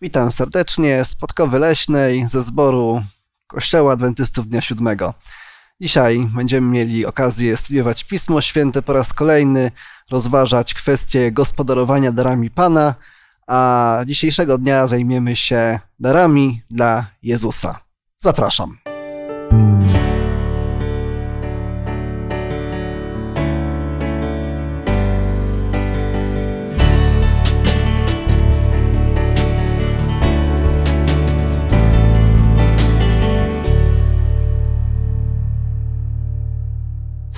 Witam serdecznie z Podkowy Leśnej ze zboru Kościoła Adwentystów Dnia Siódmego. Dzisiaj będziemy mieli okazję studiować Pismo Święte po raz kolejny, rozważać kwestie gospodarowania darami Pana, a dzisiejszego dnia zajmiemy się darami dla Jezusa. Zapraszam.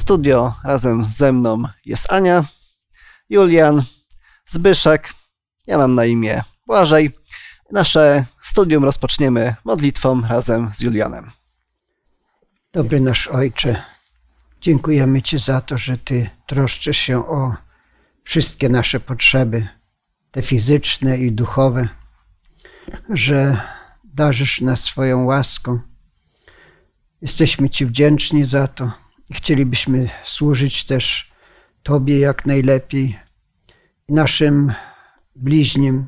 Studio razem ze mną jest Ania, Julian, Zbyszek. Ja mam na imię Błażej. Nasze studium rozpoczniemy modlitwą razem z Julianem. Dobry nasz Ojcze, dziękujemy Ci za to, że Ty troszczysz się o wszystkie nasze potrzeby, te fizyczne i duchowe, że darzysz nas swoją łaską. Jesteśmy Ci wdzięczni za to chcielibyśmy służyć też Tobie jak najlepiej naszym bliźnim,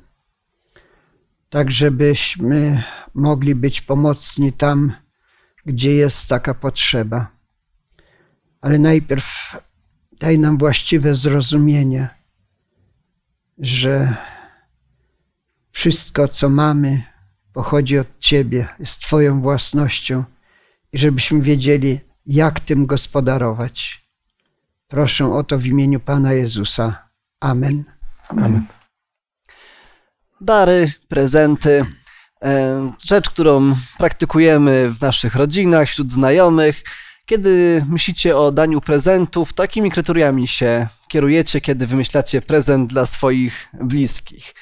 tak żebyśmy mogli być pomocni tam, gdzie jest taka potrzeba. Ale najpierw daj nam właściwe zrozumienie, że wszystko, co mamy, pochodzi od Ciebie, jest Twoją własnością i żebyśmy wiedzieli, jak tym gospodarować. Proszę o to w imieniu Pana Jezusa. Amen. Amen. Dary, prezenty. e, Rzecz, którą praktykujemy w naszych rodzinach, wśród znajomych. Kiedy myślicie o daniu prezentów, to jakimi kryteriami się kierujecie, kiedy wymyślacie prezent dla swoich bliskich?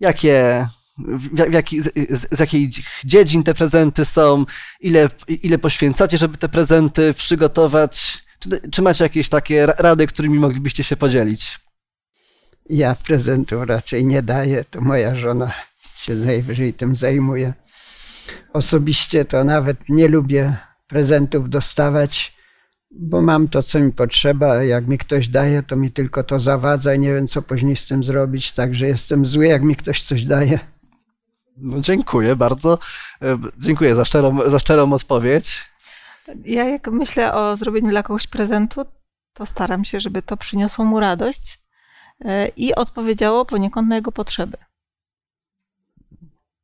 Jakie, w, w, jaki, z, z, jakich dziedzin te prezenty są? Ile, ile poświęcacie, żeby te prezenty przygotować? Czy, czy macie jakieś takie ra- rady, którymi moglibyście się podzielić? Ja prezentu raczej nie daję, to moja żona się najwyżej tym zajmuje. Osobiście to nawet nie lubię prezentów dostawać, bo mam to, co mi potrzeba. Jak mi ktoś daje, to mi tylko to zawadza i nie wiem, co później z tym zrobić. Także jestem zły, jak mi ktoś coś daje. No, dziękuję bardzo. E, Dziękuję za szczerą, za szczerą odpowiedź. Ja jak myślę o zrobieniu dla kogoś prezentu, to staram się, żeby to przyniosło mu radość e, i odpowiedziało poniekąd na jego potrzeby.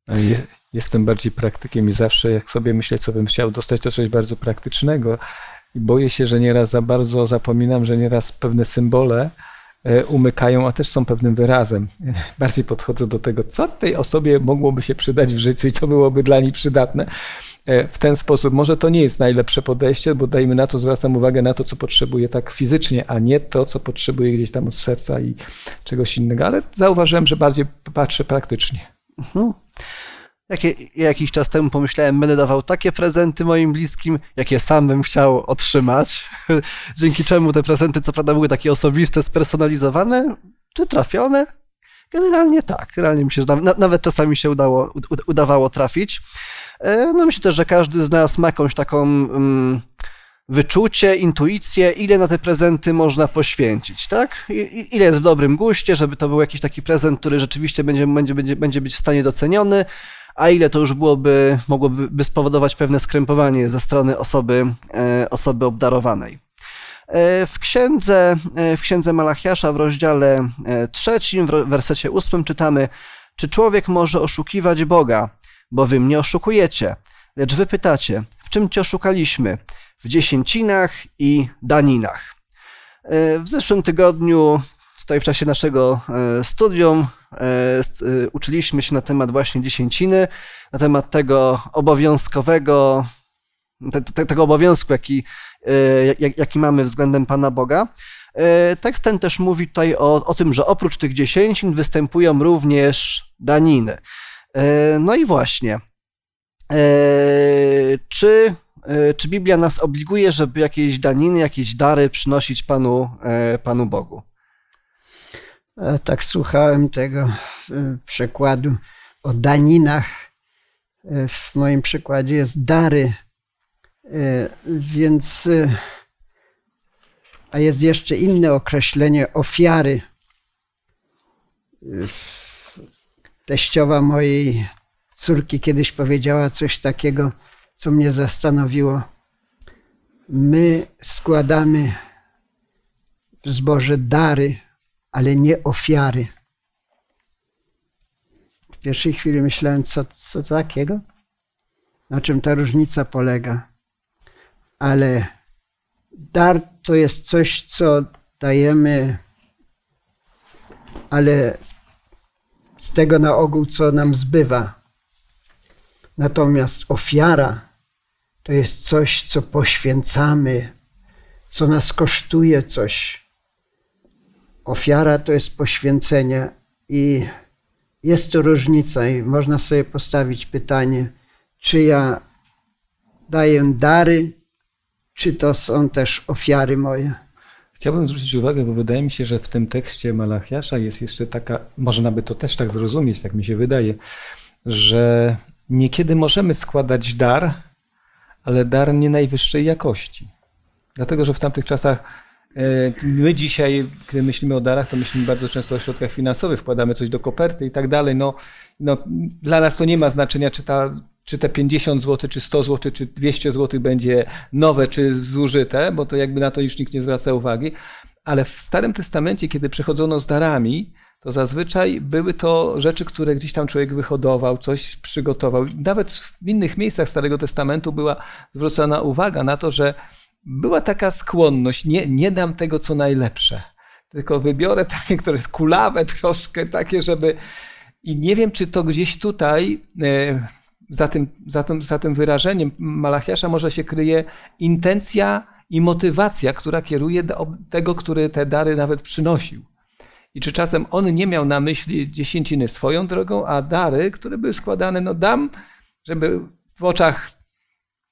Je- Jestem bardziej praktykiem i zawsze jak sobie myślę, co bym chciał dostać, to coś bardzo praktycznego. I boję się, że nieraz za bardzo zapominam, że nieraz pewne symbole umykają, a też są pewnym wyrazem. Bardziej podchodzę do tego, co tej osobie mogłoby się przydać w życiu i co byłoby dla niej przydatne. E, W ten sposób, może to nie jest najlepsze podejście, bo dajmy na to, zwracam uwagę na to, co potrzebuje tak fizycznie, a nie to, co potrzebuje gdzieś tam od serca i czegoś innego. Ale zauważyłem, że bardziej patrzę praktycznie. Mhm. Jakie, jakiś czas temu pomyślałem, będę dawał takie prezenty moim bliskim, jakie sam bym chciał otrzymać. Dzięki czemu te prezenty, co prawda, były takie osobiste, spersonalizowane, czy trafione? Generalnie tak. Generalnie mi się, na, nawet czasami się udało, udawało trafić. E, No myślę też, że każdy z nas ma jakąś taką mm, wyczucie, intuicję, ile na te prezenty można poświęcić, tak? I- ile jest w dobrym guście, żeby to był jakiś taki prezent, który rzeczywiście będzie, będzie, będzie, będzie być w stanie doceniony, a ile to już byłoby, mogłoby by spowodować pewne skrępowanie ze strony osoby, e, osoby obdarowanej. E, W księdze, e, w księdze Malachiasza w rozdziale trzecim, w wersecie ósmym czytamy Czy człowiek może oszukiwać Boga? Bo wy mnie oszukujecie. Lecz wy pytacie, w czym cię oszukaliśmy? W dziesięcinach i daninach. W zeszłym tygodniu, tutaj w czasie naszego e, studium, e, e, uczyliśmy się na temat właśnie dziesięciny, na temat tego obowiązkowego, te, te, tego obowiązku, jaki, jak- jaki mamy względem Pana Boga. Tekst ten też mówi tutaj o, o tym, że oprócz tych dziesięcin występują również daniny. No i właśnie, czy, czy Biblia nas obliguje, żeby jakieś daniny, jakieś dary przynosić Panu, Panu Bogu? Tak słuchałem tego e, przekładu o daninach. E, W moim przykładzie jest dary, E, więc a jest jeszcze inne określenie ofiary. Teściowa mojej córki kiedyś powiedziała coś takiego, co mnie zastanowiło. My składamy w zboże dary, ale nie ofiary. W pierwszej chwili myślałem, co, co takiego? Na czym ta różnica polega? Ale dar to jest coś, co dajemy, ale z tego na ogół, co nam zbywa. Natomiast ofiara to jest coś, co poświęcamy, co nas kosztuje coś. Ofiara to jest poświęcenie i jest to różnica i można sobie postawić pytanie, czy ja daję dary, czy to są też ofiary moje. Chciałbym zwrócić uwagę, bo wydaje mi się, że w tym tekście Malachiasza jest jeszcze taka, można by to też tak zrozumieć, tak mi się wydaje, że niekiedy możemy składać dar, ale dar nie najwyższej jakości. Dlatego, że w tamtych czasach my dzisiaj, kiedy myślimy o darach, to myślimy bardzo często o środkach finansowych, wkładamy coś do koperty i tak dalej. No, no, dla nas to nie ma znaczenia, czy, ta, czy te 50 zł, czy 100 zł, czy 200 zł będzie nowe, czy zużyte, bo to jakby na to już nikt nie zwraca uwagi. Ale w Starym Testamencie, kiedy przychodzono z darami, to zazwyczaj były to rzeczy, które gdzieś tam człowiek wyhodował, coś przygotował. Nawet w innych miejscach Starego Testamentu była zwrócona uwaga na to, że była taka skłonność, nie, nie dam tego, co najlepsze, tylko wybiorę takie, które jest kulawe troszkę, takie, żeby... I nie wiem, czy to gdzieś tutaj, e, za tym, za tym, za tym wyrażeniem Malachiasza może się kryje intencja i motywacja, która kieruje do tego, który te dary nawet przynosił. I czy czasem on nie miał na myśli dziesięciny swoją drogą, a dary, które były składane, no dam, żeby w oczach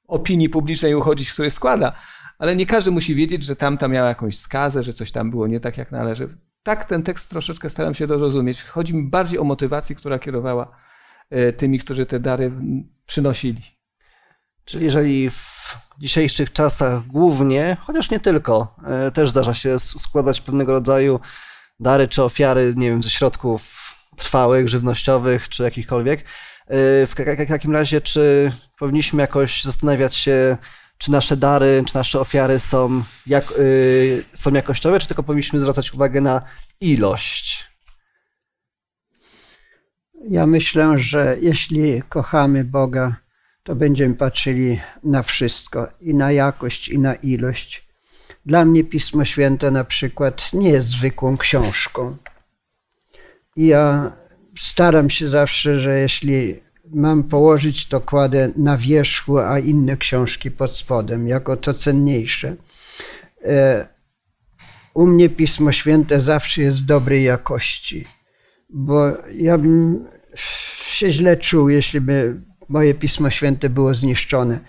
opinii publicznej uchodzić, który składa, ale nie każdy musi wiedzieć, że tamta miała jakąś skazę, że coś tam było nie tak, jak należy. Tak ten tekst troszeczkę staram się dorozumieć. Chodzi mi bardziej o motywację, która kierowała e, tymi, którzy te dary przynosili. Czyli jeżeli w dzisiejszych czasach głównie, chociaż nie tylko, e, też zdarza się składać pewnego rodzaju dary czy ofiary, nie wiem, ze środków trwałych, żywnościowych czy jakichkolwiek. E, w takim razie, czy powinniśmy jakoś zastanawiać się, czy nasze dary, czy nasze ofiary są, jak, yy, są jakościowe, czy tylko powinniśmy zwracać uwagę na ilość? Ja myślę, że jeśli kochamy Boga, to będziemy patrzyli na wszystko i na jakość, i na ilość. Dla mnie Pismo Święte na przykład nie jest zwykłą książką. I ja staram się zawsze, że jeśli mam położyć, to kładę na wierzchu, a inne książki pod spodem, jako to cenniejsze. E, u mnie Pismo Święte zawsze jest dobrej jakości, bo ja bym się źle czuł, jeśli by moje Pismo Święte było zniszczone.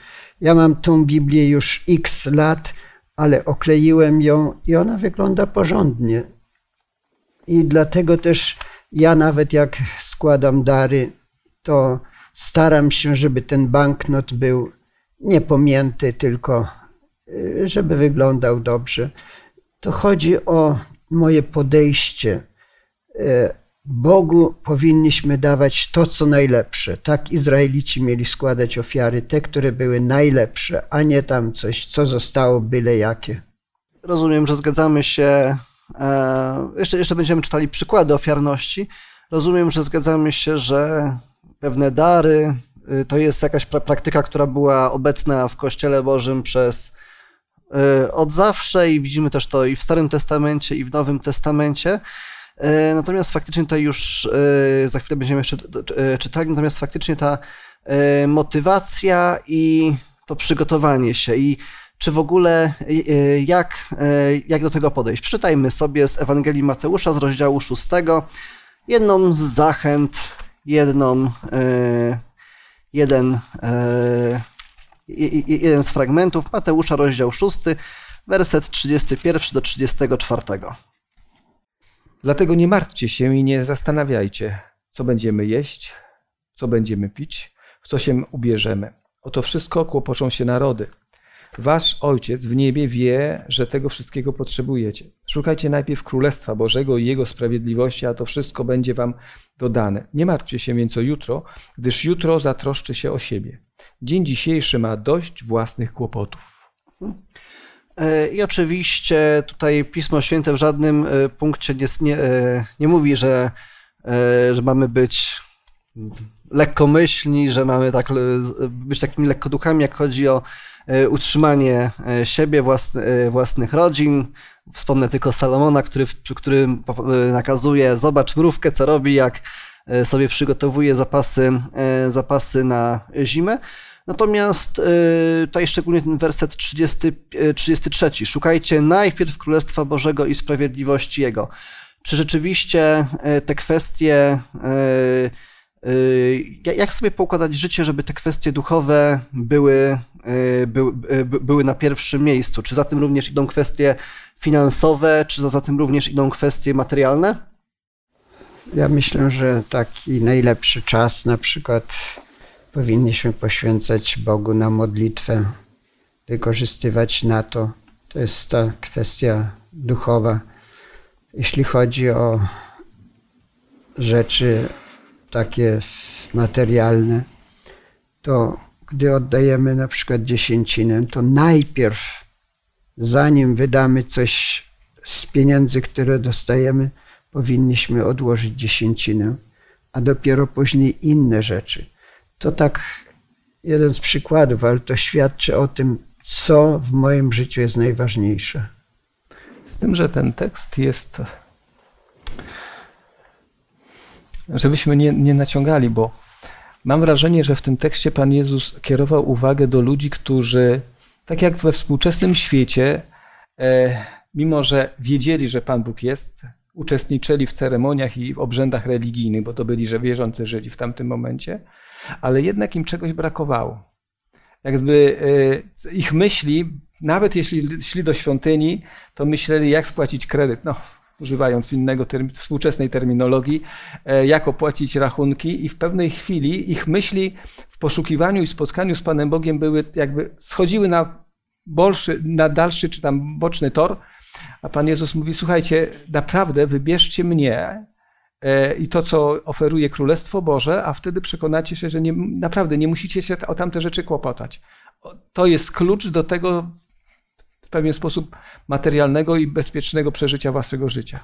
Ja mam tą Biblię już x lat, ale okleiłem ją i ona wygląda porządnie. I dlatego też ja nawet jak składam dary, to staram się, żeby ten banknot był niepomnięty, tylko y, żeby wyglądał dobrze. To chodzi o moje podejście. Y, Bogu powinniśmy dawać to, co najlepsze. Tak Izraelici mieli składać ofiary, te, które były najlepsze, a nie tam coś, co zostało byle jakie. Rozumiem, że zgadzamy się. E, jeszcze, jeszcze będziemy czytali przykłady ofiarności. Rozumiem, że zgadzamy się, że pewne dary. Y, to jest jakaś pra praktyka, która była obecna w Kościele Bożym przez y, od zawsze i widzimy też to i w Starym Testamencie, i w Nowym Testamencie. Y, natomiast faktycznie to już za chwilę będziemy jeszcze czytali, natomiast faktycznie ta motywacja i to przygotowanie się i czy w ogóle jak, jak do tego podejść. Przeczytajmy sobie z Ewangelii Mateusza z rozdziału 6 jedną z zachęt jedną, e, jeden, e, jeden z fragmentów Mateusza, rozdział 6, werset 31 do 34. Dlatego nie martwcie się i nie zastanawiajcie, co będziemy jeść, co będziemy pić, w co się ubierzemy. Oto wszystko kłopoczą się narody. Wasz Ojciec w niebie wie, że tego wszystkiego potrzebujecie. Szukajcie najpierw Królestwa Bożego i Jego sprawiedliwości, a to wszystko będzie wam dodane. Nie martwcie się więc o jutro, gdyż jutro zatroszczy się o siebie. Dzień dzisiejszy ma dość własnych kłopotów. E, I oczywiście tutaj Pismo Święte w żadnym e, punkcie nie, nie, e, nie mówi, że, że mamy być lekkomyślni, że mamy tak, być takimi lekkoduchami, jak chodzi o utrzymanie siebie, własnych rodzin. Wspomnę tylko Salomona, który, który nakazuje, zobacz mrówkę, co robi, jak sobie przygotowuje zapasy, zapasy na zimę. Natomiast tutaj szczególnie ten werset 30, 33. Y, Szukajcie najpierw Królestwa Bożego i sprawiedliwości Jego. Czy rzeczywiście te kwestie, jak sobie poukładać życie, żeby te kwestie duchowe były, były, były na pierwszym miejscu? Czy za tym również idą kwestie finansowe, czy za tym również idą kwestie materialne? Ja myślę, że taki najlepszy czas na przykład powinniśmy poświęcać Bogu na modlitwę, wykorzystywać na to. To jest ta kwestia duchowa. Jeśli chodzi o rzeczy takie materialne, to gdy oddajemy na przykład dziesięcinę, to najpierw, zanim wydamy coś z pieniędzy, które dostajemy, powinniśmy odłożyć dziesięcinę, a dopiero później inne rzeczy. To tak jeden z przykładów, ale to świadczy o tym, co w moim życiu jest najważniejsze. Z tym, że ten tekst jest, żebyśmy nie, nie naciągali, bo mam wrażenie, że w tym tekście Pan Jezus kierował uwagę do ludzi, którzy, tak jak we współczesnym świecie, e, mimo że wiedzieli, że Pan Bóg jest, uczestniczyli w ceremoniach i obrzędach religijnych, bo to byli, że wierzący Żydzi w tamtym momencie, ale jednak im czegoś brakowało. Jakby e, ich myśli, nawet jeśli szli do świątyni, to myśleli, jak spłacić kredyt. No, używając innego term współczesnej terminologii, e, jak opłacić rachunki, i w pewnej chwili ich myśli w poszukiwaniu i spotkaniu z Panem Bogiem były jakby schodziły na, bolszy, na dalszy czy tam boczny tor, a Pan Jezus mówi: Słuchajcie, naprawdę wybierzcie mnie E, i to, co oferuje Królestwo Boże, a wtedy przekonacie się, że nie, naprawdę nie musicie się o tamte rzeczy kłopotać. To jest klucz do tego w pewien sposób materialnego i bezpiecznego przeżycia waszego życia.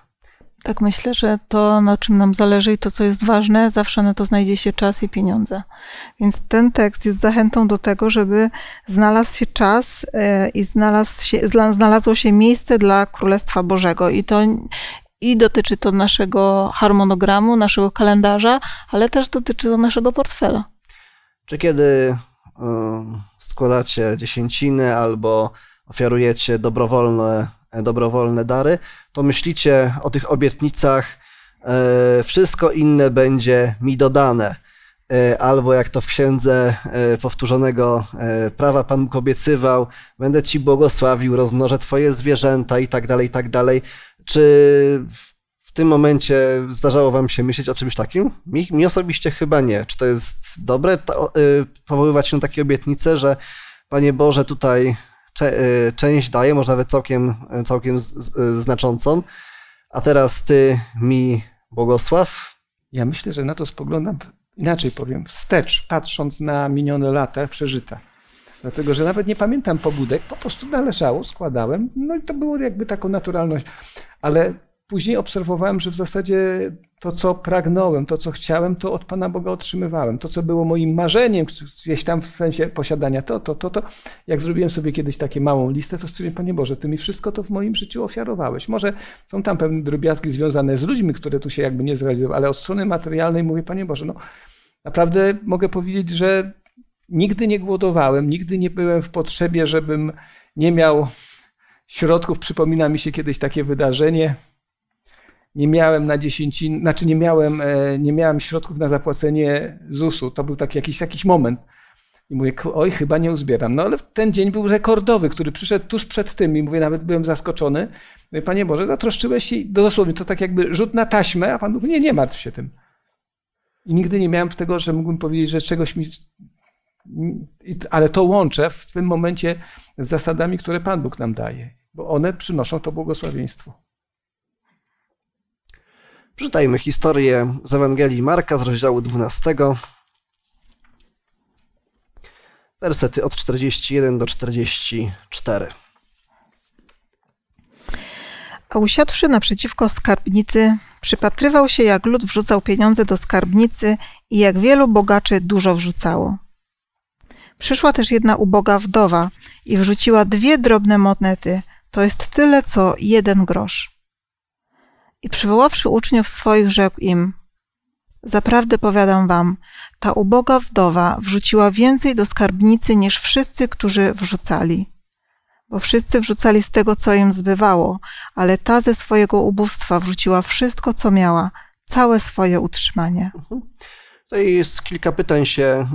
Tak, myślę, że to, na czym nam zależy i to, co jest ważne, zawsze na to znajdzie się czas i pieniądze. Więc ten tekst jest zachętą do tego, żeby znalazł się czas e, i znalazł się, znalazło się miejsce dla Królestwa Bożego. I to i dotyczy to naszego harmonogramu, naszego kalendarza, ale też dotyczy to naszego portfela. Czy kiedy składacie dziesięciny albo ofiarujecie dobrowolne, dobrowolne dary, to myślicie o tych obietnicach, e, wszystko inne będzie mi dodane. E, albo jak to w księdze e, powtórzonego prawa Pan Bóg obiecywał, będę Ci błogosławił, rozmnożę Twoje zwierzęta i tak dalej, i tak dalej. Czy w tym momencie zdarzało wam się myśleć o czymś takim? Mi, mi osobiście chyba nie. Czy to jest dobre powoływać się na takie obietnice, że Panie Boże, tutaj część daje, może nawet całkiem, całkiem z, z, znaczącą, a teraz Ty mi błogosław? Ja myślę, że na to spoglądam inaczej powiem, wstecz, patrząc na minione lata przeżyte. Dlatego, że nawet nie pamiętam pobudek, po prostu należało, składałem, no i to było jakby taką naturalność. Ale później obserwowałem, że w zasadzie to, co pragnąłem, to, co chciałem, to od Pana Boga otrzymywałem. To, co było moim marzeniem, gdzieś tam w sensie posiadania to, to, to, to. Jak zrobiłem sobie kiedyś taką małą listę, to stwierdziłem, Panie Boże, Ty mi wszystko to w moim życiu ofiarowałeś. Może są tam pewne drobiazgi związane z ludźmi, które tu się jakby nie zrealizowały, ale od strony materialnej mówię, Panie Boże, no naprawdę mogę powiedzieć, że nigdy nie głodowałem, nigdy nie byłem w potrzebie, żebym nie miał środków. Przypomina mi się kiedyś takie wydarzenie. Nie miałem na dziesięcin, znaczy nie miałem, e, nie miałem środków na zapłacenie ZUS-u. To był taki jakiś, jakiś moment. I mówię, oj, chyba nie uzbieram. No ale ten dzień był rekordowy, który przyszedł tuż przed tym i mówię, nawet byłem zaskoczony. Mówię, Panie Boże, zatroszczyłeś się, dosłownie to tak jakby rzut na taśmę, a Pan mówi, nie, nie martw się tym. I nigdy nie miałem tego, że mógłbym powiedzieć, że czegoś mi Ale to łączę w tym momencie z zasadami, które Pan Bóg nam daje, bo one przynoszą to błogosławieństwo. Przeczytajmy historię z Ewangelii Marka z rozdziału 12. Wersety od 41 do 44. A usiadłszy naprzeciwko skarbnicy, przypatrywał się, jak lud wrzucał pieniądze do skarbnicy i jak wielu bogaczy dużo wrzucało. Przyszła też jedna uboga wdowa i wrzuciła dwie drobne monety, to jest tyle co jeden grosz. I przywoławszy uczniów swoich, rzekł im: Zaprawdę powiadam wam, ta uboga wdowa wrzuciła więcej do skarbnicy niż wszyscy, którzy wrzucali. Bo wszyscy wrzucali z tego, co im zbywało, ale ta ze swojego ubóstwa wrzuciła wszystko, co miała, całe swoje utrzymanie. Tutaj jest kilka pytań się,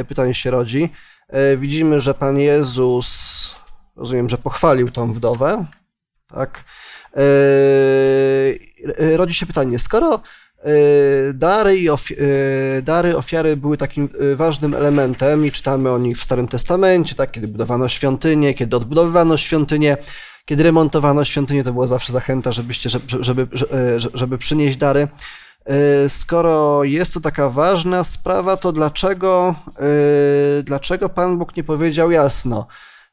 e, pytań się rodzi. E, Widzimy, że Pan Jezus, rozumiem, że pochwalił tą wdowę, tak? E, e, Rodzi się pytanie, skoro e, dary, i e, dary, ofiary były takim e, ważnym elementem i czytamy o nich w Starym Testamencie, tak? Kiedy budowano świątynię, kiedy odbudowywano świątynię, kiedy remontowano świątynię, to była zawsze zachęta, żebyście, żeby, żeby, żeby, przynieść dary. E, Skoro jest to taka ważna sprawa, to dlaczego, e, dlaczego Pan Bóg nie powiedział jasno,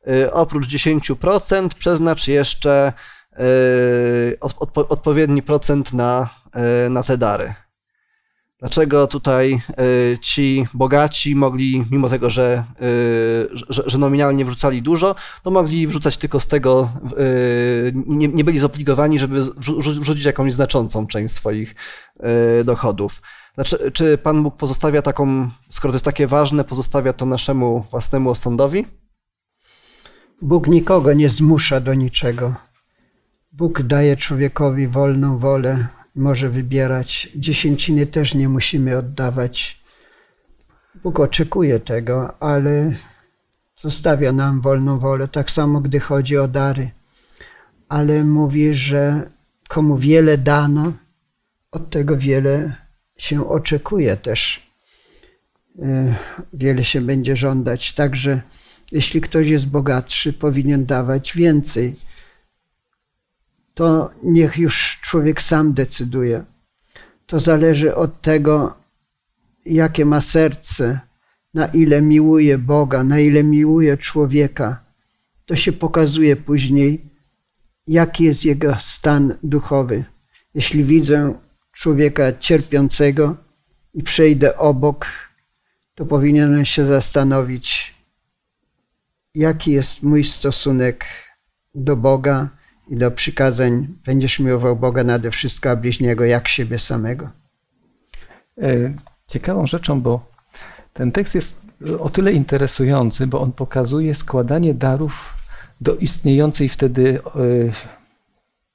e, oprócz 10% przeznacz jeszcze e, odpo- odpo- odpowiedni procent na, e, na te dary? Dlaczego tutaj e, ci bogaci mogli, mimo tego, że, że, że nominalnie wrzucali dużo, to mogli wrzucać tylko z tego, nie, nie byli zobligowani, żeby wrzu- wrzucić jakąś znaczącą część swoich dochodów. Znaczy, czy Pan Bóg pozostawia taką, skoro to jest takie ważne, pozostawia to naszemu własnemu osądowi? Bóg nikogo nie zmusza do niczego. Bóg daje człowiekowi wolną wolę, może wybierać. Dziesięciny też nie musimy oddawać. Bóg oczekuje tego, ale zostawia nam wolną wolę, tak samo gdy chodzi o dary. Ale mówi, że komu wiele dano, od tego wiele się oczekuje też. E, Wiele się będzie żądać. Także jeśli ktoś jest bogatszy, powinien dawać więcej. To niech już człowiek sam decyduje. To zależy od tego, jakie ma serce, na ile miłuje Boga, na ile miłuje człowieka. To się pokazuje później, jaki jest jego stan duchowy. Jeśli widzę człowieka cierpiącego i przejdę obok, to powinienem się zastanowić, jaki jest mój stosunek do Boga i do przykazań. Będziesz miłował Boga nade wszystko, a bliźniego jak siebie samego. E, Ciekawą rzeczą, bo ten tekst jest o tyle interesujący, bo on pokazuje składanie darów do istniejącej wtedy e,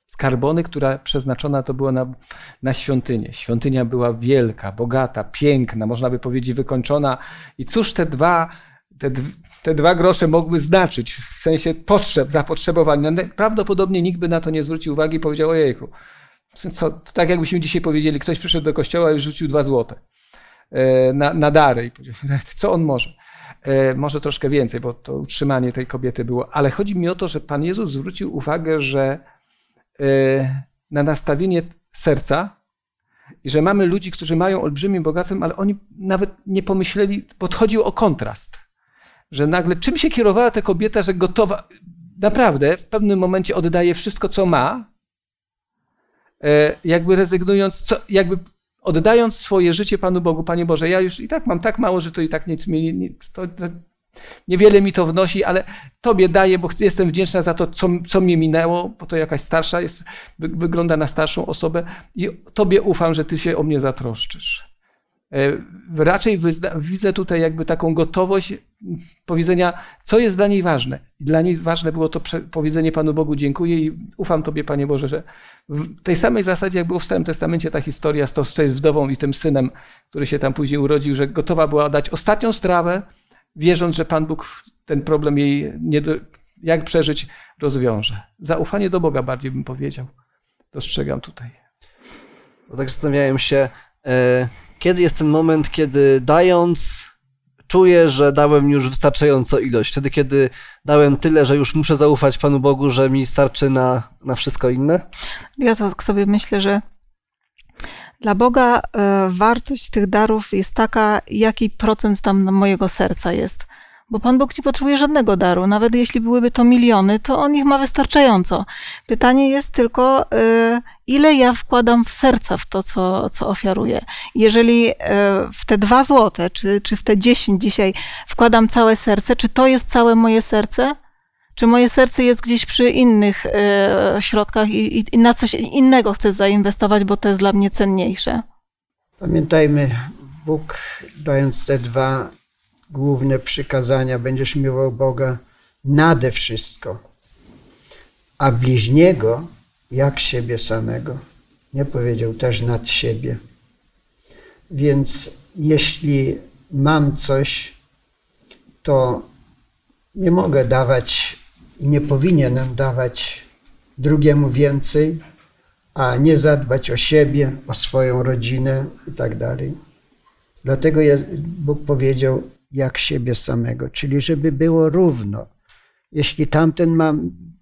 skarbony, która przeznaczona to była na, na świątynię. Świątynia była wielka, bogata, piękna, można by powiedzieć wykończona. I cóż te dwa, te, te dwa grosze mogły znaczyć w sensie potrzeb, zapotrzebowań? No, Prawdopodobnie nikt by na to nie zwrócił uwagi i powiedział, ojejku, co, to tak jakbyśmy dzisiaj powiedzieli, ktoś przyszedł do kościoła i rzucił dwa złote e, na, na dary i powiedział, co on może? E, Może troszkę więcej, bo to utrzymanie tej kobiety było. Ale chodzi mi o to, że Pan Jezus zwrócił uwagę, że e, na nastawienie serca i że mamy ludzi, którzy mają olbrzymim bogactwem, ale oni nawet nie pomyśleli, podchodził o kontrast, że nagle czym się kierowała ta kobieta, że gotowa, naprawdę w pewnym momencie oddaje wszystko, co ma, e, jakby rezygnując, co, jakby oddając swoje życie Panu Bogu, Panie Boże, ja już i tak mam tak mało, że to i tak nic mi, nie, to, to, niewiele mi to wnosi, ale Tobie daję, bo jestem wdzięczna za to, co, co mnie minęło, bo to jakaś starsza jest, wy, wygląda na starszą osobę i Tobie ufam, że Ty się o mnie zatroszczysz. E, Raczej widzę tutaj jakby taką gotowość powiedzenia, co jest dla niej ważne. Dla niej ważne było to powiedzenie Panu Bogu dziękuję i ufam Tobie, Panie Boże, że w tej samej zasadzie, jak było w Starym Testamencie ta historia z tą wdową i tym synem, który się tam później urodził, że gotowa była dać ostatnią strawę, wierząc, że Pan Bóg ten problem jej, nie do, jak przeżyć, rozwiąże. Zaufanie do Boga bardziej bym powiedział. Dostrzegam tutaj. Bo tak zastanawiałem się, e, kiedy jest ten moment, kiedy dając, czuję, że dałem już wystarczająco ilość. Wtedy, kiedy dałem tyle, że już muszę zaufać Panu Bogu, że mi starczy na, na wszystko inne? Ja tak sobie myślę, że dla Boga e, wartość tych darów jest taka, jaki procent tam mojego serca jest. Bo Pan Bóg nie potrzebuje żadnego daru. Nawet jeśli byłyby to miliony, to On ich ma wystarczająco. Pytanie jest tylko, e, ile ja wkładam w serca w to, co, co ofiaruję. Jeżeli e, w te dwa złote, czy, czy w te dziesięć dzisiaj wkładam całe serce, czy to jest całe moje serce? Czy moje serce jest gdzieś przy innych e, środkach i, i na coś innego chcę zainwestować, bo to jest dla mnie cenniejsze? Pamiętajmy, Bóg dając te dwa główne przykazania, będziesz miłował Boga nade wszystko, a bliźniego jak siebie samego. Nie powiedział też nad siebie. Więc jeśli mam coś, to nie mogę dawać i nie powinienem dawać drugiemu więcej, a nie zadbać o siebie, o swoją rodzinę i tak dalej. Dlatego Bóg powiedział, jak siebie samego, czyli żeby było równo. Jeśli tamten ma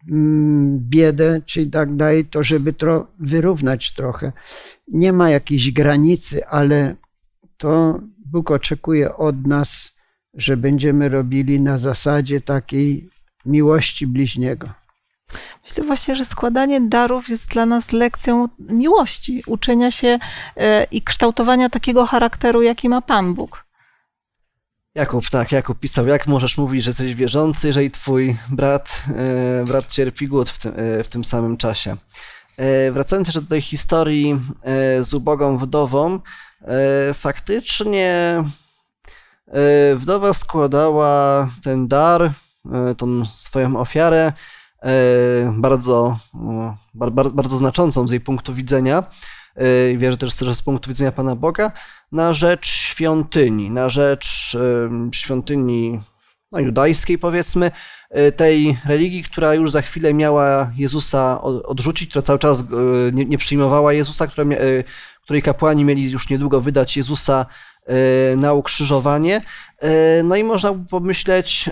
mm, biedę, czy tak dalej, to żeby tro, wyrównać trochę. Nie ma jakiejś granicy, ale to Bóg oczekuje od nas, że będziemy robili na zasadzie takiej miłości bliźniego. Myślę właśnie, że składanie darów jest dla nas lekcją miłości, uczenia się e, i kształtowania takiego charakteru, jaki ma Pan Bóg. Jakub, tak, Jakub pisał, jak możesz mówić, że jesteś wierzący, jeżeli twój brat, e, brat cierpi głód w tym, e, w tym samym czasie. Wracając jeszcze do tej historii z ubogą wdową, faktycznie wdowa składała ten dar, tą swoją ofiarę E, bardzo, bardzo, bardzo znaczącą z jej punktu widzenia, e, wierzę też, że z punktu widzenia Pana Boga, na rzecz świątyni, na rzecz świątyni no, judajskiej powiedzmy, e, tej religii, która już za chwilę miała Jezusa odrzucić, która cały czas nie, nie przyjmowała Jezusa, która, której kapłani mieli już niedługo wydać Jezusa na ukrzyżowanie. No i można pomyśleć,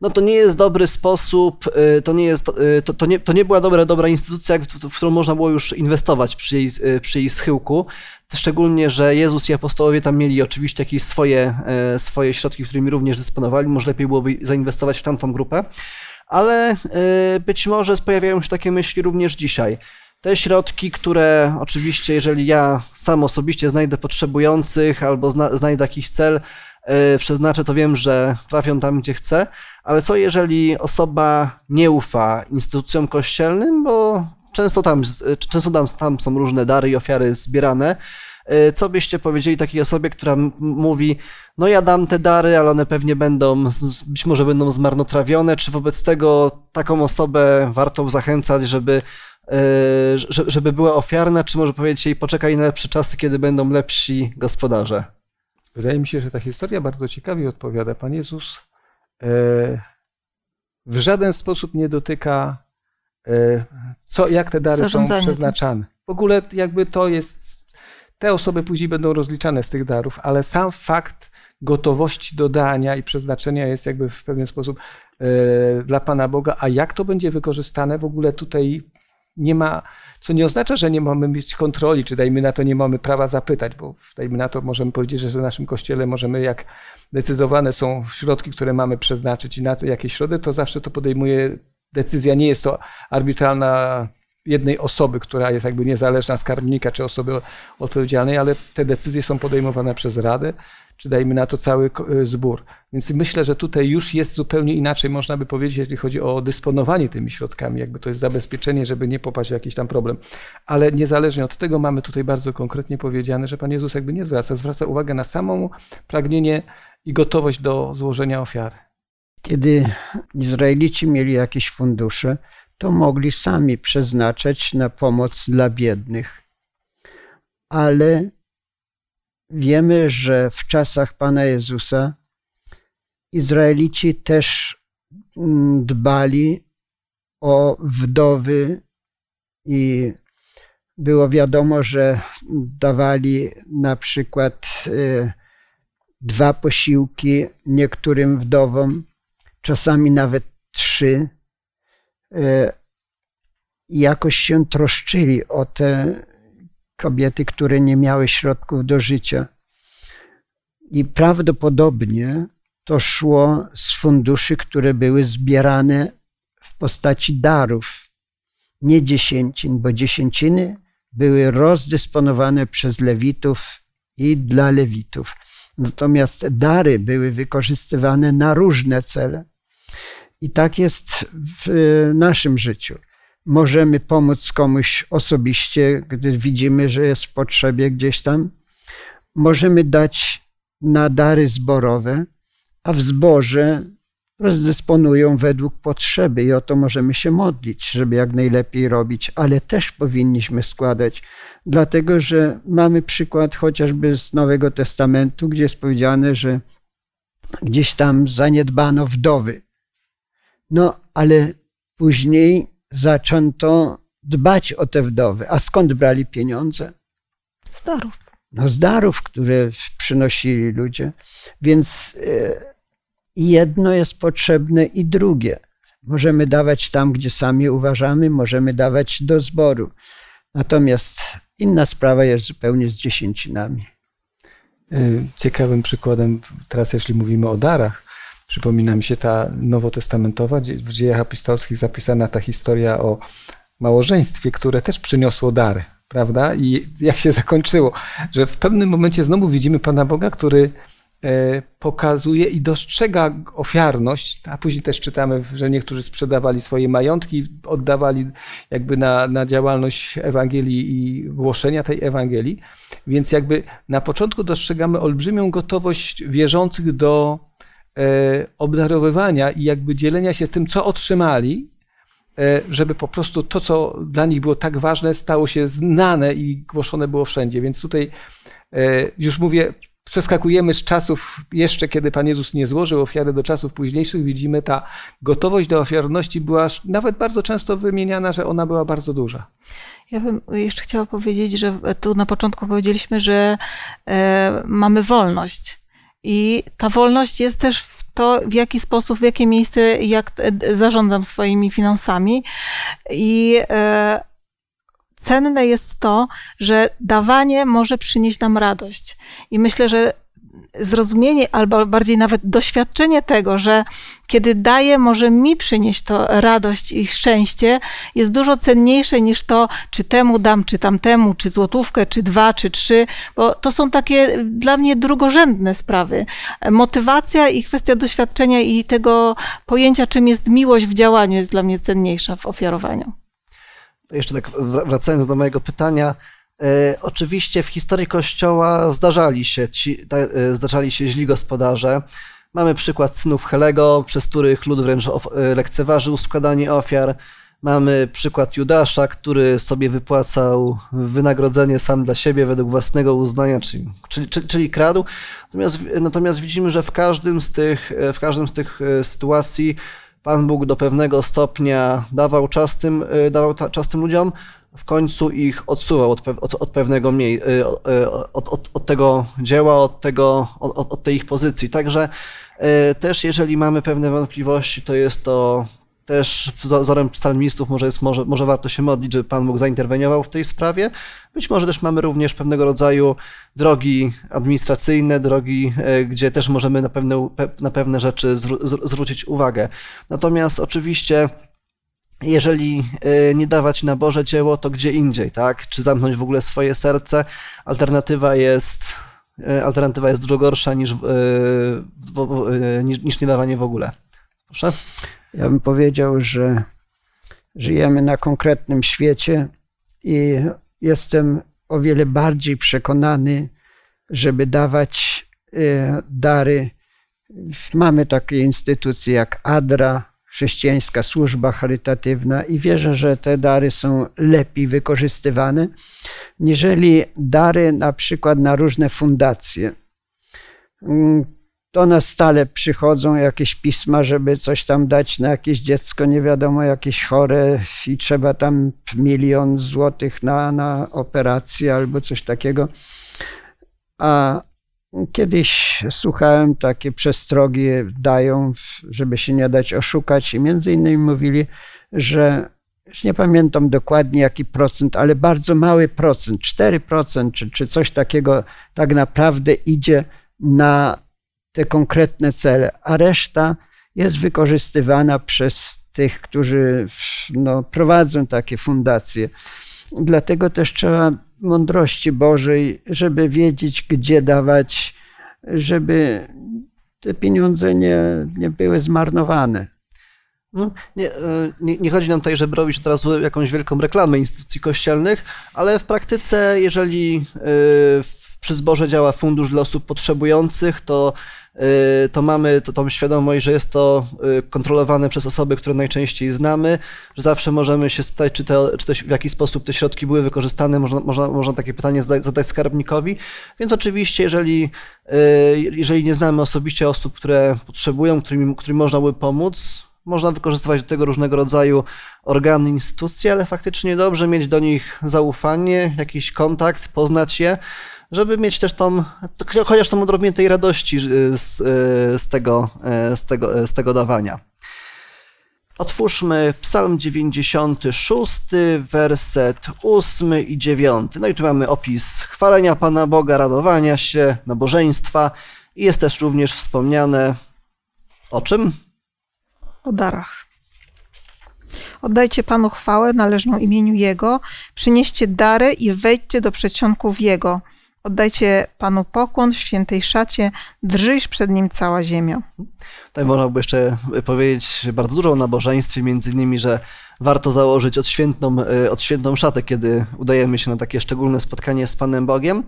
no to nie jest dobry sposób, y, to nie, jest, y, to, to nie, to nie była dobra, dobra instytucja, w, w którą można było już inwestować przy jej, y, przy jej schyłku. Szczególnie, że Jezus i apostołowie tam mieli oczywiście jakieś swoje, swoje środki, którymi również dysponowali. Może lepiej byłoby zainwestować w tamtą grupę. Ale być może pojawiają się takie myśli również dzisiaj. Te środki, które oczywiście, jeżeli ja sam osobiście znajdę potrzebujących albo zna, znajdę jakiś cel, przeznaczę, to wiem, że trafią tam, gdzie chcę, ale co jeżeli osoba nie ufa instytucjom kościelnym, bo często tam, często tam, tam są różne dary i ofiary zbierane, e, co byście powiedzieli takiej osobie, która mówi, no ja dam te dary, ale one pewnie będą, być może będą zmarnotrawione, czy wobec tego taką osobę warto zachęcać, żeby, e, żeby była ofiarna, czy może powiedzieć jej, poczekaj na lepsze czasy, kiedy będą lepsi gospodarze? Wydaje mi się, że ta historia bardzo ciekawie odpowiada. Pan Jezus w żaden sposób nie dotyka, e, co, jak te dary są przeznaczane. W ogóle jakby to jest, te osoby później będą rozliczane z tych darów, ale sam fakt gotowości do dania i przeznaczenia jest jakby w pewien sposób e, dla Pana Boga, a jak to będzie wykorzystane, w ogóle tutaj nie ma, co nie oznacza, że nie mamy mieć kontroli, czy dajmy na to nie mamy prawa zapytać, bo dajmy na to możemy powiedzieć, że w naszym kościele możemy, jak decydowane są środki, które mamy przeznaczyć i na jakie środy, to zawsze to podejmuje decyzja, nie jest to arbitralna jednej osoby, która jest jakby niezależna skarbnika czy osoby odpowiedzialnej, ale te decyzje są podejmowane przez Radę czy dajmy na to cały e, zbór. Więc myślę, że tutaj już jest zupełnie inaczej, można by powiedzieć, jeśli chodzi o dysponowanie tymi środkami, jakby to jest zabezpieczenie, żeby nie popaść w jakiś tam problem. Ale niezależnie od tego mamy tutaj bardzo konkretnie powiedziane, że Pan Jezus jakby nie zwraca, zwraca uwagę na samą pragnienie i gotowość do złożenia ofiary. Kiedy Izraelici mieli jakieś fundusze, to mogli sami przeznaczać na pomoc dla biednych. Ale wiemy, że w czasach Pana Jezusa Izraelici też mm, dbali o wdowy i było wiadomo, że dawali na przykład y, dwa posiłki niektórym wdowom, czasami nawet trzy. E, I jakoś się troszczyli o te kobiety, które nie miały środków do życia. I prawdopodobnie to szło z funduszy, które były zbierane w postaci darów, nie dziesięcin, bo dziesięciny były rozdysponowane przez Lewitów i dla Lewitów. Natomiast dary były wykorzystywane na różne cele. I tak jest w naszym życiu. Możemy pomóc komuś osobiście, gdy widzimy, że jest w potrzebie gdzieś tam. Możemy dać na dary zborowe, a w zborze rozdysponują według potrzeby i o to możemy się modlić, żeby jak najlepiej robić, ale też powinniśmy składać, dlatego że mamy przykład chociażby z Nowego Testamentu, gdzie jest powiedziane, że gdzieś tam zaniedbano wdowy. No, ale później zaczęto dbać o te wdowy. A skąd brali pieniądze? Z darów. No, z darów, które przynosili ludzie. Więc e, jedno jest potrzebne i drugie. Możemy dawać tam, gdzie sami uważamy, możemy dawać do zboru. Natomiast inna sprawa jest zupełnie z dziesięcinami. Y, ciekawym przykładem, teraz jeśli mówimy o darach, przypomina mi się ta nowotestamentowa, w dziejach apostolskich zapisana ta historia o małżeństwie, które też przyniosło dary, prawda? I jak się zakończyło, że w pewnym momencie znowu widzimy Pana Boga, który pokazuje i dostrzega ofiarność, a później też czytamy, że niektórzy sprzedawali swoje majątki, oddawali jakby na, na działalność Ewangelii i głoszenia tej Ewangelii. Więc jakby na początku dostrzegamy olbrzymią gotowość wierzących do E, obdarowywania i jakby dzielenia się z tym, co otrzymali, e, żeby po prostu to, co dla nich było tak ważne, stało się znane i głoszone było wszędzie. Więc tutaj e, już mówię, przeskakujemy z czasów jeszcze, kiedy Pan Jezus nie złożył ofiary, do czasów późniejszych. Widzimy, ta gotowość do ofiarności była nawet bardzo często wymieniana, że ona była bardzo duża. Ja bym jeszcze chciała powiedzieć, że tu na początku powiedzieliśmy, że e, mamy wolność. I ta wolność jest też w to, w jaki sposób, w jakie miejsce, jak zarządzam swoimi finansami. I e, cenne jest to, że dawanie może przynieść nam radość. I myślę, że zrozumienie albo bardziej nawet doświadczenie tego, że kiedy daję, może mi przynieść to radość i szczęście, jest dużo cenniejsze niż to, czy temu dam, czy tamtemu, czy złotówkę, czy dwa, czy trzy, bo to są takie dla mnie drugorzędne sprawy. Motywacja i kwestia doświadczenia i tego pojęcia, czym jest miłość w działaniu, jest dla mnie cenniejsza w ofiarowaniu. Jeszcze tak wracając do mojego pytania, E, oczywiście w historii Kościoła zdarzali się, ci, e, zdarzali się źli gospodarze. Mamy przykład synów Helego, przez których lud wręcz e, lekceważył składanie ofiar. Mamy przykład Judasza, który sobie wypłacał wynagrodzenie sam dla siebie według własnego uznania, czyli, czyli, czyli, kradł. Natomiast, natomiast widzimy, że w każdym z tych, w każdym z tych sytuacji Pan Bóg do pewnego stopnia dawał czas tym, dawał czas tym ludziom, w końcu ich odsuwał od, od, od pewnego mniej, y, od, od, od, tego dzieła, od, tego, od, od tej ich pozycji. Także y, też jeżeli mamy pewne wątpliwości, to jest to też wzorem psalmistów może, jest, może, może warto się modlić, żeby Pan Bóg zainterweniował w tej sprawie. Być może też mamy również pewnego rodzaju drogi administracyjne, drogi, y, gdzie też możemy na pewne, na pewne rzeczy zwrócić uwagę. Natomiast oczywiście jeżeli e, nie dawać na Boże dzieło, to gdzie indziej, tak? Czy zamknąć w ogóle swoje serce? Alternatywa jest, e, alternatywa jest dużo gorsza niż, e, niż, niż niedawanie w ogóle. Proszę? Ja bym powiedział, że żyjemy na konkretnym świecie i jestem o wiele bardziej przekonany, żeby dawać dary. Mamy takie instytucje jak ADRA, chrześcijańska służba charytatywna i wierzę, że te dary są lepiej wykorzystywane, niżeli dary na przykład na różne fundacje. To nas stale przychodzą jakieś pisma, żeby coś tam dać na jakieś dziecko, nie wiadomo, jakieś chore i trzeba tam milion złotych na, na operację albo coś takiego. A Kiedyś słuchałem takie przestrogi dają, żeby się nie dać oszukać i między innymi mówili, że już nie pamiętam dokładnie jaki procent, ale bardzo mały procent, 4% czy, czy coś takiego tak naprawdę idzie na te konkretne cele, a reszta jest wykorzystywana przez tych, którzy no, prowadzą takie fundacje. Dlatego też trzeba mądrości Bożej, żeby wiedzieć, gdzie dawać, żeby te pieniądze nie, nie były zmarnowane. No, nie, e, nie, nie, chodzi nam tutaj, żeby robić od razu jakąś wielką reklamę instytucji kościelnych, ale w praktyce, jeżeli e, przy zborze działa fundusz dla osób potrzebujących, to, to mamy to, tą świadomość, że jest to kontrolowane przez osoby, które najczęściej znamy, że zawsze możemy się spytać, czy, te, czy te, w jaki sposób te środki były wykorzystane, można, można, można takie pytanie zadać, zadać skarbnikowi. Więc oczywiście, jeżeli, jeżeli nie znamy osobiście osób, które potrzebują, którym, którym można by pomóc, można wykorzystywać do tego różnego rodzaju organy, instytucje, ale faktycznie dobrze mieć do nich zaufanie, jakiś kontakt, poznać je, żeby mieć też tą, chociaż tą odrobinę tej radości z, z, tego, z, tego, z tego dawania. Otwórzmy Psalm 96, werset 8 i 9. No i tu mamy opis chwalenia Pana Boga, radowania się, nabożeństwa i jest też również wspomniane o czym? o darach. Oddajcie Panu chwałę należną imieniu Jego, przynieście dary i wejdźcie do przedsionków Jego. Oddajcie Panu pokłon w świętej szacie, drżysz przed Nim cała ziemia. Tutaj można by jeszcze powiedzieć bardzo dużo o nabożeństwie, między innymi, że warto założyć odświętną, e, odświętną szatę, kiedy udajemy się na takie szczególne spotkanie z Panem Bogiem.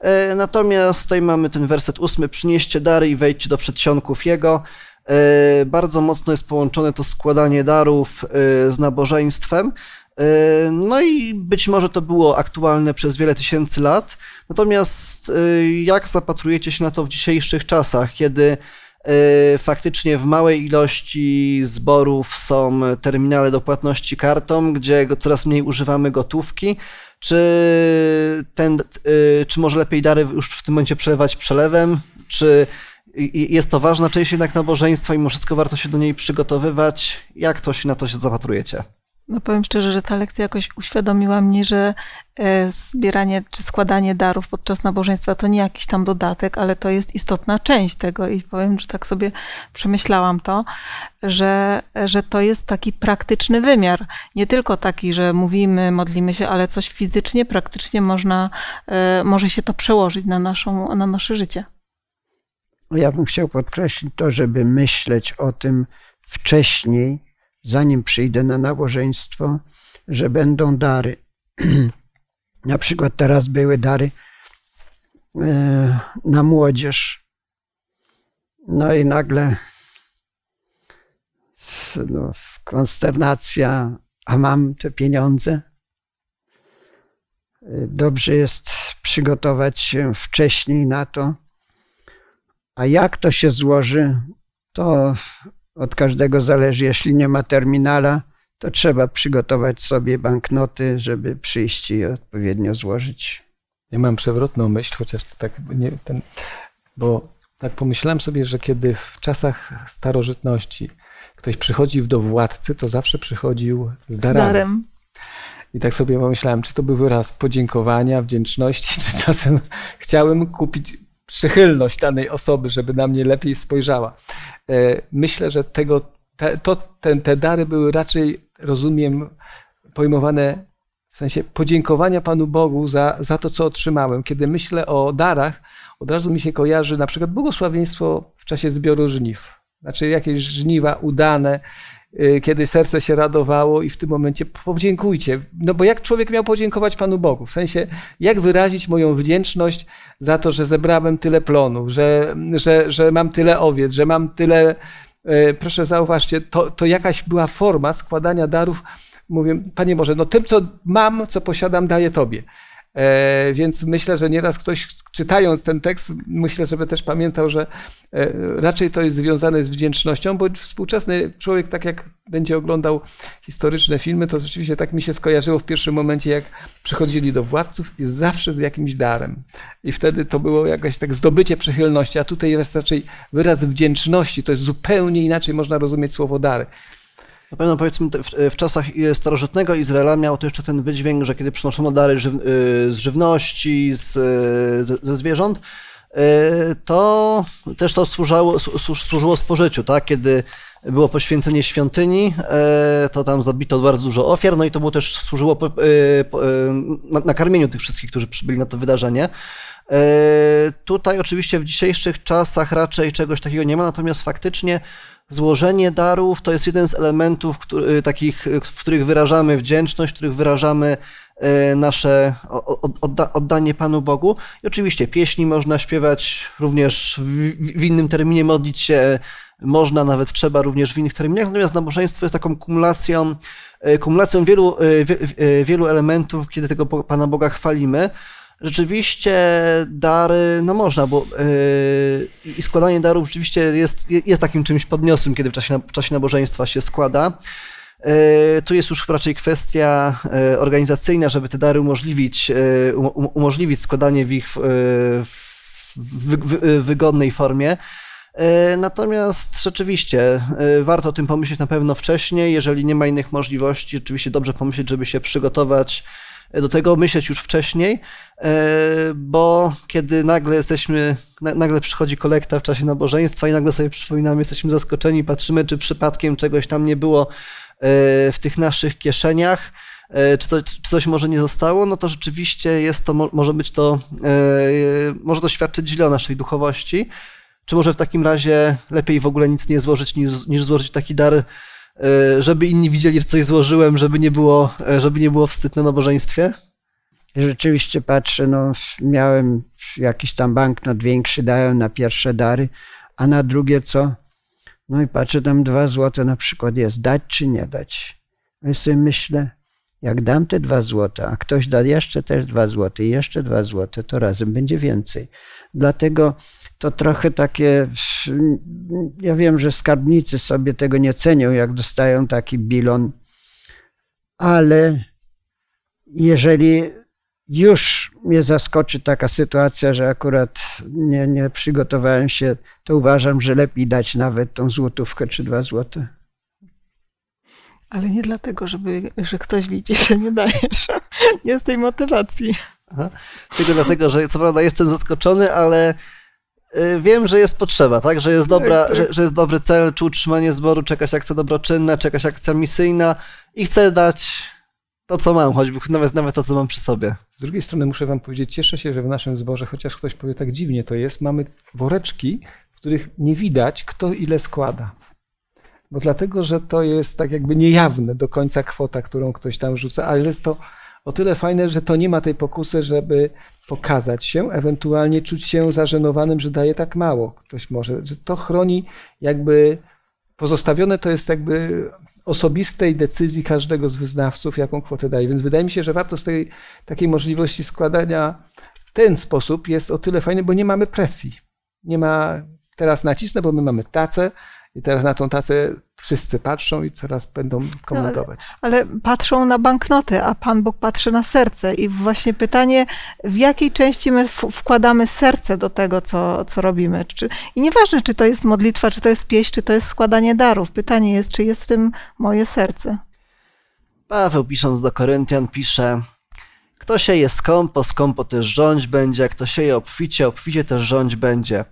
E, natomiast tutaj mamy ten werset ósmy, przynieście dary i wejdźcie do przedsionków Jego. E, bardzo mocno jest połączone to składanie darów z nabożeństwem. E, no i być może to było aktualne przez wiele tysięcy lat. Natomiast jak zapatrujecie się na to w dzisiejszych czasach, kiedy faktycznie w małej ilości zborów są terminale do płatności kartą, gdzie coraz mniej używamy gotówki, czy, ten, czy może lepiej dary już w tym momencie przelewać przelewem, czy jest to ważna część jednak nabożeństwa i mimo wszystko warto się do niej przygotowywać. Jak to się na to się zapatrujecie? No powiem szczerze, że ta lekcja jakoś uświadomiła mnie, że e, zbieranie czy składanie darów podczas nabożeństwa to nie jakiś tam dodatek, ale to jest istotna część tego i powiem, że tak sobie przemyślałam to, że, że to jest taki praktyczny wymiar. Nie tylko taki, że mówimy, modlimy się, ale coś fizycznie, praktycznie można, e, może się to przełożyć na, naszą, na nasze życie. Ja bym chciał podkreślić to, żeby myśleć o tym wcześniej, zanim przyjdę na nabożeństwo, że będą dary. na przykład teraz były dary e, na młodzież. No i nagle no, konsternacja, a mam te pieniądze. E, dobrze jest przygotować się wcześniej na to a jak to się złoży, to od każdego zależy. Jeśli nie ma terminala, to trzeba przygotować sobie banknoty, żeby przyjść i odpowiednio złożyć. Ja mam przewrotną myśl, chociaż to tak nie ten, bo tak pomyślałem sobie, że kiedy w czasach starożytności ktoś przychodził do władcy, to zawsze przychodził z darem. Z darem. I tak sobie pomyślałem, czy to był wyraz podziękowania, wdzięczności, czy czasem chciałem kupić przychylność danej osoby, żeby na mnie lepiej spojrzała. E, myślę, że tego, te, to, te, te dary były raczej, rozumiem, pojmowane w sensie podziękowania Panu Bogu za, za to, co otrzymałem. Kiedy myślę o darach, od razu mi się kojarzy na przykład błogosławieństwo w czasie zbioru żniw. Znaczy jakieś żniwa udane, kiedy serce się radowało i w tym momencie podziękujcie. No bo jak człowiek miał podziękować Panu Bogu? W sensie, jak wyrazić moją wdzięczność za to, że zebrałem tyle plonów, że, że, że mam tyle owiec, że mam tyle... Y, proszę zauważcie, to, to jakaś była forma składania darów. Mówię, Panie Boże, no tym, co mam, co posiadam, daję Tobie. E, więc myślę, że nieraz ktoś czytając ten tekst, myślę, żeby też pamiętał, że e, raczej to jest związane z wdzięcznością, bo współczesny człowiek, tak jak będzie oglądał historyczne filmy, to rzeczywiście tak mi się skojarzyło w pierwszym momencie, jak przychodzili do władców, jest zawsze z jakimś darem. I wtedy to było jakaś tak zdobycie przychylności, a tutaj jest raczej wyraz wdzięczności. To jest zupełnie inaczej można rozumieć słowo dary. Na pewno powiedzmy w, w, czasach starożytnego Izraela miał to jeszcze ten wydźwięk, że kiedy przynoszono dary żyw, y, z żywności, z, z, ze zwierząt, y, to też to służyło, służyło spożyciu, tak? Kiedy było poświęcenie świątyni, to tam zabito bardzo dużo ofiar, no i to było też służyło nakarmieniu tych wszystkich, którzy przybyli na to wydarzenie. Tutaj oczywiście w dzisiejszych czasach raczej czegoś takiego nie ma, natomiast faktycznie złożenie darów to jest jeden z elementów który, takich, w których wyrażamy wdzięczność, w których wyrażamy e, nasze oddanie Panu Bogu. I oczywiście pieśni można śpiewać również w innym terminie, modlić się można, nawet trzeba również w innych terminach, natomiast nabożeństwo jest taką kumulacją, e, kumulacją wielu, e, wielu elementów, kiedy tego Pana Boga chwalimy rzeczywiście dary, no można, bo yy, i składanie darów rzeczywiście jest, jest takim czymś podniosłym, kiedy w czasie, w czasie nabożeństwa się składa. Yy, tu jest już raczej kwestia yy, organizacyjna, żeby te dary umożliwić, yy, umożliwić składanie w ich w wygodnej formie. Natomiast rzeczywiście warto o tym pomyśleć na pewno wcześniej. Jeżeli nie ma innych możliwości, rzeczywiście dobrze pomyśleć, żeby się przygotować do tego myśleć już wcześniej, e, bo kiedy nagle jesteśmy, nagle przychodzi kolekta w czasie nabożeństwa i nagle sobie przypominamy, jesteśmy zaskoczeni, patrzymy, czy przypadkiem czegoś tam nie było e, w tych naszych kieszeniach, e, czy, czy coś może nie zostało, no to rzeczywiście jest to, może być to, może to świadczyć źle o naszej duchowości. Czy może w takim razie lepiej w ogóle nic nie złożyć, niż, niż złożyć taki dar żeby inni widzieli, coś złożyłem, żeby nie było, e, żeby nie było wstyd na nabożeństwie? Rzeczywiście patrzę, no miałem jakiś tam banknot większy, dałem na pierwsze dary, a na drugie co? No i patrzę, tam dwa złote na przykład jest, dać czy nie dać? No i sobie myślę, jak dam te dwa złote, a ktoś da jeszcze też dwa złote i jeszcze dwa złote, to razem będzie więcej. Dlatego to trochę takie, ja wiem, że skarbnicy sobie tego nie cenią, jak dostają taki bilon, ale jeżeli już mnie zaskoczy taka sytuacja, że akurat nie, nie przygotowałem się, to uważam, że lepiej dać nawet tą złotówkę czy dwa złote. Ale nie dlatego, żeby, że ktoś widzi, że nie dajesz. Nie z tej motywacji. Aha. Tylko dlatego, że co prawda jestem zaskoczony, ale wiem, że jest potrzeba, tak? Że jest, dobra, tak, tak. Że, że, jest dobry cel, czy utrzymanie zboru, czy jakaś akcja dobroczynna, czy jakaś akcja misyjna i chcę dać to, co mam, choćby nawet, nawet to, co mam przy sobie. Z drugiej strony muszę wam powiedzieć, cieszę się, że w naszym zborze, chociaż ktoś powie tak dziwnie to jest, mamy woreczki, w których nie widać, kto ile składa bo dlatego, że to jest tak jakby niejawne do końca kwota, którą ktoś tam rzuca, ale jest to o tyle fajne, że to nie ma tej pokusy, żeby pokazać się, ewentualnie czuć się zażenowanym, że daje tak mało. Ktoś może, że to chroni jakby pozostawione to jest jakby osobistej decyzji każdego z wyznawców, jaką kwotę daje. Więc wydaje mi się, że warto z tej takiej możliwości składania ten sposób jest o tyle fajny, bo nie mamy presji. Nie ma teraz nacisnę, bo my mamy tacę, i teraz na tą tacę wszyscy patrzą i coraz będą komentować. No, ale, ale, patrzą na banknoty, a Pan Bóg patrzy na serce. I właśnie pytanie, w jakiej części my wkładamy serce do tego, co, co robimy. Czy, I nieważne, czy to jest modlitwa, czy to jest pieśń, czy to jest składanie darów. Pytanie jest, czy jest w tym moje serce. Paweł pisząc do Koryntian pisze, kto się je skąpo, skąpo też rządź będzie, a kto je obficie, obficie też rządź będzie.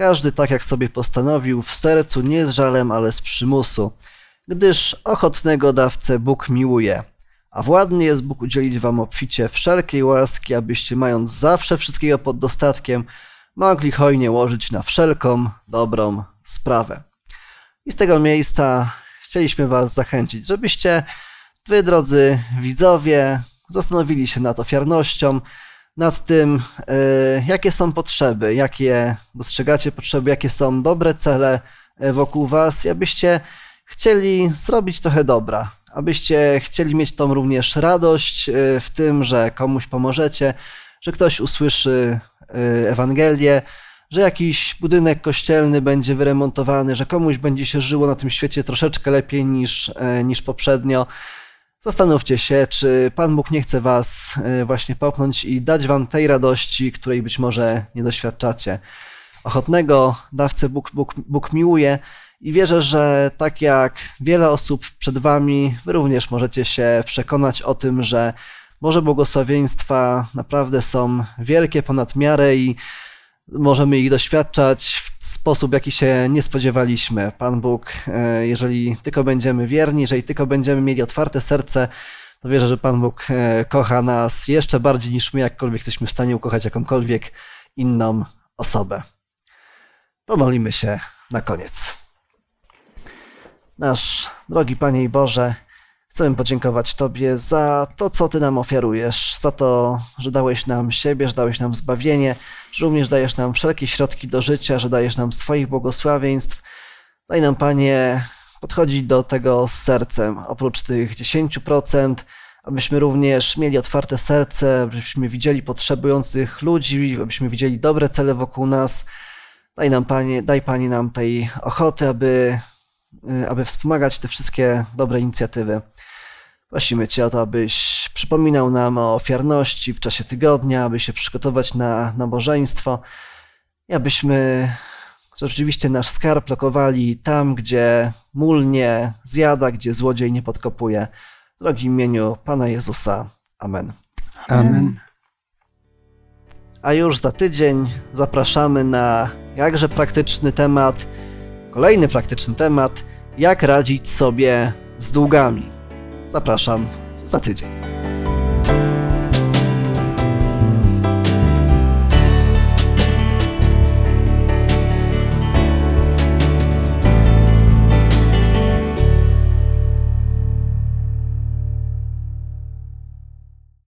Każdy tak jak sobie postanowił, w sercu nie z żalem, ale z przymusu, gdyż ochotnego dawcę Bóg miłuje. A władny jest Bóg udzielić wam obficie wszelkiej łaski, abyście mając zawsze wszystkiego pod dostatkiem, mogli hojnie łożyć na wszelką dobrą sprawę. I z tego miejsca chcieliśmy was zachęcić, żebyście wy, drodzy widzowie, zastanowili się nad ofiarnością, nad tym, e, jakie są potrzeby, jakie dostrzegacie potrzeby, jakie są dobre cele e, wokół Was abyście chcieli zrobić trochę dobra, abyście chcieli mieć tą również radość y, w tym, że komuś pomożecie, że ktoś usłyszy Ewangelię, że jakiś budynek kościelny będzie wyremontowany, że komuś będzie się żyło na tym świecie troszeczkę lepiej niż, niż poprzednio. Zastanówcie się, czy Pan Bóg nie chce Was y, właśnie popchnąć i dać Wam tej radości, której być może nie doświadczacie. Ochotnego dawcę Bóg, Bóg, Bóg miłuje i wierzę, że tak jak wiele osób przed Wami, Wy również możecie się przekonać o tym, że Boże błogosławieństwa naprawdę są wielkie ponad miarę i możemy ich doświadczać w sposób, jaki się nie spodziewaliśmy. Pan Bóg, e, jeżeli tylko będziemy wierni, jeżeli tylko będziemy mieli otwarte serce, to wierzę, że Pan Bóg e, kocha nas jeszcze bardziej niż my jakkolwiek jesteśmy w stanie ukochać jakąkolwiek inną osobę. Pomolimy się na koniec. Nasz drogi Panie i Boże, chcemy podziękować Tobie za to, co Ty nam ofiarujesz, za to, że dałeś nam siebie, że dałeś nam zbawienie, że również dajesz nam wszelkie środki do życia, że dajesz nam swoich błogosławieństw. Daj nam, Panie, podchodzić do tego z sercem, oprócz tych 10%, abyśmy również mieli otwarte serce, abyśmy widzieli potrzebujących ludzi, abyśmy widzieli dobre cele wokół nas. Daj nam, Panie, daj Panie nam tej ochoty, aby, y, aby wspomagać te wszystkie dobre inicjatywy. Prosimy Cię o to, abyś przypominał nam o ofiarności w czasie tygodnia, aby się przygotować na nabożeństwo i abyśmy rzeczywiście nasz skarb lokowali tam, gdzie mól nie zjada, gdzie złodziej nie podkopuje. W drogim imieniu Pana Jezusa. Amen. Amen. A już za tydzień zapraszamy na jakże praktyczny temat, kolejny praktyczny temat, jak radzić sobie z długami. Zapraszam za tydzień.